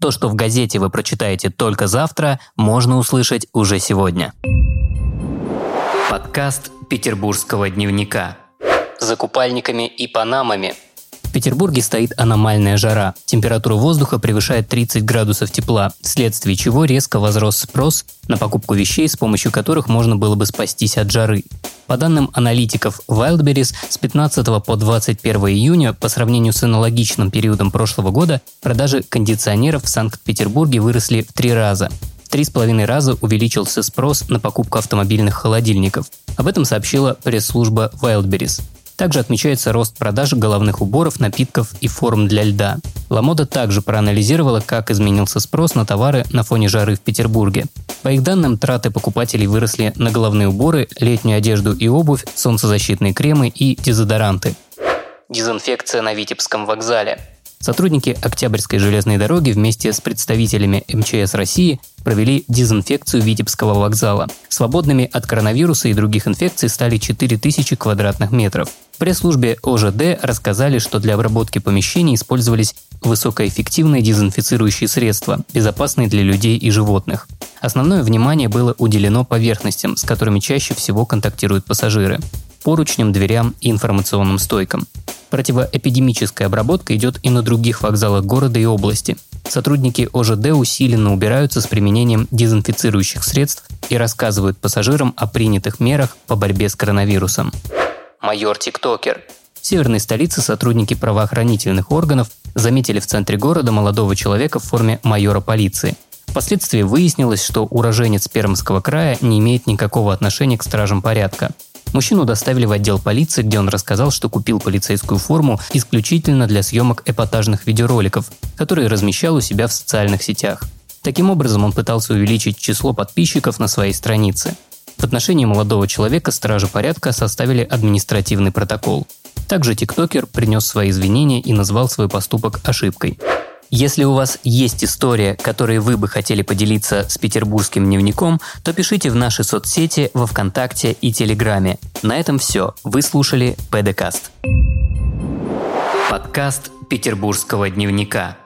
То, что в газете вы прочитаете только завтра, можно услышать уже сегодня. Подкаст Петербургского дневника. За купальниками и панамами – в Петербурге стоит аномальная жара. Температура воздуха превышает 30 градусов тепла, вследствие чего резко возрос спрос на покупку вещей, с помощью которых можно было бы спастись от жары. По данным аналитиков Wildberries, с 15 по 21 июня по сравнению с аналогичным периодом прошлого года продажи кондиционеров в Санкт-Петербурге выросли в три раза. В три с половиной раза увеличился спрос на покупку автомобильных холодильников. Об этом сообщила пресс-служба Wildberries. Также отмечается рост продаж головных уборов, напитков и форм для льда. Ламода также проанализировала, как изменился спрос на товары на фоне жары в Петербурге. По их данным, траты покупателей выросли на головные уборы, летнюю одежду и обувь, солнцезащитные кремы и дезодоранты. Дезинфекция на Витебском вокзале. Сотрудники Октябрьской железной дороги вместе с представителями МЧС России провели дезинфекцию Витебского вокзала. Свободными от коронавируса и других инфекций стали 4000 квадратных метров. В пресс-службе ОЖД рассказали, что для обработки помещений использовались высокоэффективные дезинфицирующие средства, безопасные для людей и животных. Основное внимание было уделено поверхностям, с которыми чаще всего контактируют пассажиры – поручням, дверям и информационным стойкам. Противоэпидемическая обработка идет и на других вокзалах города и области. Сотрудники ОЖД усиленно убираются с применением дезинфицирующих средств и рассказывают пассажирам о принятых мерах по борьбе с коронавирусом. Майор Тиктокер. В северной столице сотрудники правоохранительных органов заметили в центре города молодого человека в форме майора полиции. Впоследствии выяснилось, что уроженец Пермского края не имеет никакого отношения к стражам порядка. Мужчину доставили в отдел полиции, где он рассказал, что купил полицейскую форму исключительно для съемок эпатажных видеороликов, которые размещал у себя в социальных сетях. Таким образом, он пытался увеличить число подписчиков на своей странице. В отношении молодого человека стражи порядка составили административный протокол. Также тиктокер принес свои извинения и назвал свой поступок ошибкой. Если у вас есть история, которой вы бы хотели поделиться с петербургским дневником, то пишите в наши соцсети во Вконтакте и Телеграме. На этом все. Вы слушали ПДКаст. Подкаст петербургского дневника.